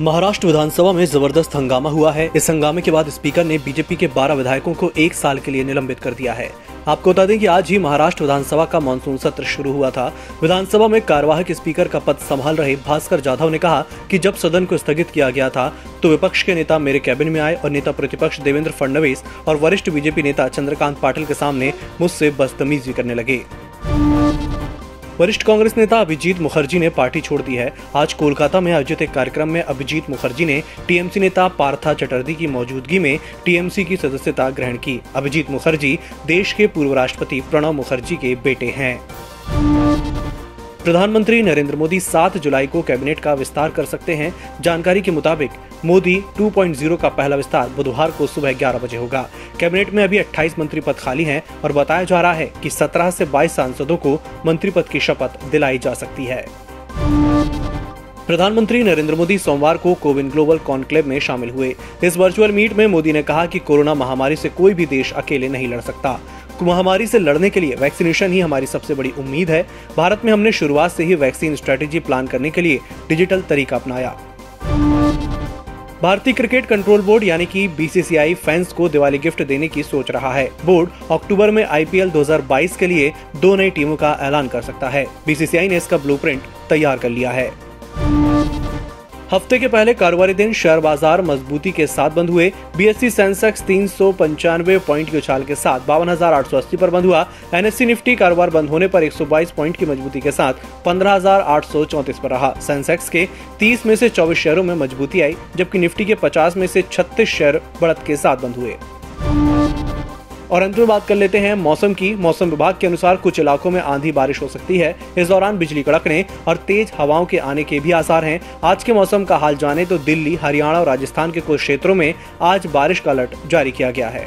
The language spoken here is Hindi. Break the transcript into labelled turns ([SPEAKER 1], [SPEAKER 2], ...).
[SPEAKER 1] महाराष्ट्र विधानसभा में ज़बरदस्त हंगामा हुआ है। इस हंगामे के बाद स्पीकर ने बीजेपी के 12 विधायकों को एक साल के लिए निलंबित कर दिया है। आपको बता दें कि आज ही महाराष्ट्र विधानसभा का मानसून सत्र शुरू हुआ था। विधानसभा में कार्यवाहक स्पीकर का पद संभाल रहे भास्कर जाधव ने कहा कि जब सदन को स्थगित किया गया था तो विपक्ष के नेता मेरे कैबिन में आए और नेता प्रतिपक्ष देवेंद्र फडणवीस और वरिष्ठ बीजेपी नेता चंद्रकांत पाटिल के सामने मुझसे बदतमीजी करने लगे। वरिष्ठ कांग्रेस नेता अभिजीत मुखर्जी ने पार्टी छोड़ दी है। आज कोलकाता में आयोजित एक कार्यक्रम में अभिजीत मुखर्जी ने टीएमसी नेता पार्था चटर्जी की मौजूदगी में टीएमसी की सदस्यता ग्रहण की। अभिजीत मुखर्जी देश के पूर्व राष्ट्रपति प्रणब मुखर्जी के बेटे हैं। प्रधानमंत्री नरेंद्र मोदी 7 जुलाई को कैबिनेट का विस्तार कर सकते हैं। जानकारी के मुताबिक, मोदी 2.0 का पहला विस्तार बुधवार को सुबह 11 बजे होगा। कैबिनेट में अभी 28 मंत्री पद खाली हैं और बताया जा रहा है कि 17 से 22 सांसदों को मंत्री पद की शपथ दिलाई जा सकती है। प्रधानमंत्री नरेंद्र मोदी सोमवार को कोविन ग्लोबल कॉन्क्लेव में शामिल हुए। इस वर्चुअल मीट में मोदी ने कहा कि कोरोना महामारी से कोई भी देश अकेले नहीं लड़ सकता। महामारी से लड़ने के लिए वैक्सीनेशन ही हमारी सबसे बड़ी उम्मीद है। भारत में हमने शुरुआत से ही वैक्सीन स्ट्रेटेजी प्लान करने के लिए डिजिटल तरीका अपनाया। भारतीय क्रिकेट कंट्रोल बोर्ड यानी कि बीसीसीआई फैंस को दिवाली गिफ्ट देने की सोच रहा है। बोर्ड अक्टूबर में आईपीएल 2022 के लिए दो नई टीमों का ऐलान कर सकता है। बीसीसीआई ने इसका ब्लूप्रिंट तैयार कर लिया है। हफ़्ते के पहले कारोबारी दिन शेयर बाज़ार मजबूती के साथ बंद हुए। बीएससी सेंसेक्स तीन पॉइंट की उछाल के साथ बावन पर बंद हुआ। एनएससी निफ्टी कारोबार बंद होने पर 122 पॉइंट की मजबूती के साथ पंद्रह पर रहा। सेंसेक्स के 30 में से 24 शेयरों में मजबूती आई, जबकि निफ्टी के 50 में से 36 शेयर बढ़त के साथ बंद हुए। और अंत में बात कर लेते हैं मौसम की। मौसम विभाग के अनुसार कुछ इलाकों में आंधी बारिश हो सकती है। इस दौरान बिजली कड़कने और तेज हवाओं के आने के भी आसार हैं। आज के मौसम का हाल जाने तो दिल्ली, हरियाणा और राजस्थान के कुछ क्षेत्रों में आज बारिश का अलर्ट जारी किया गया है।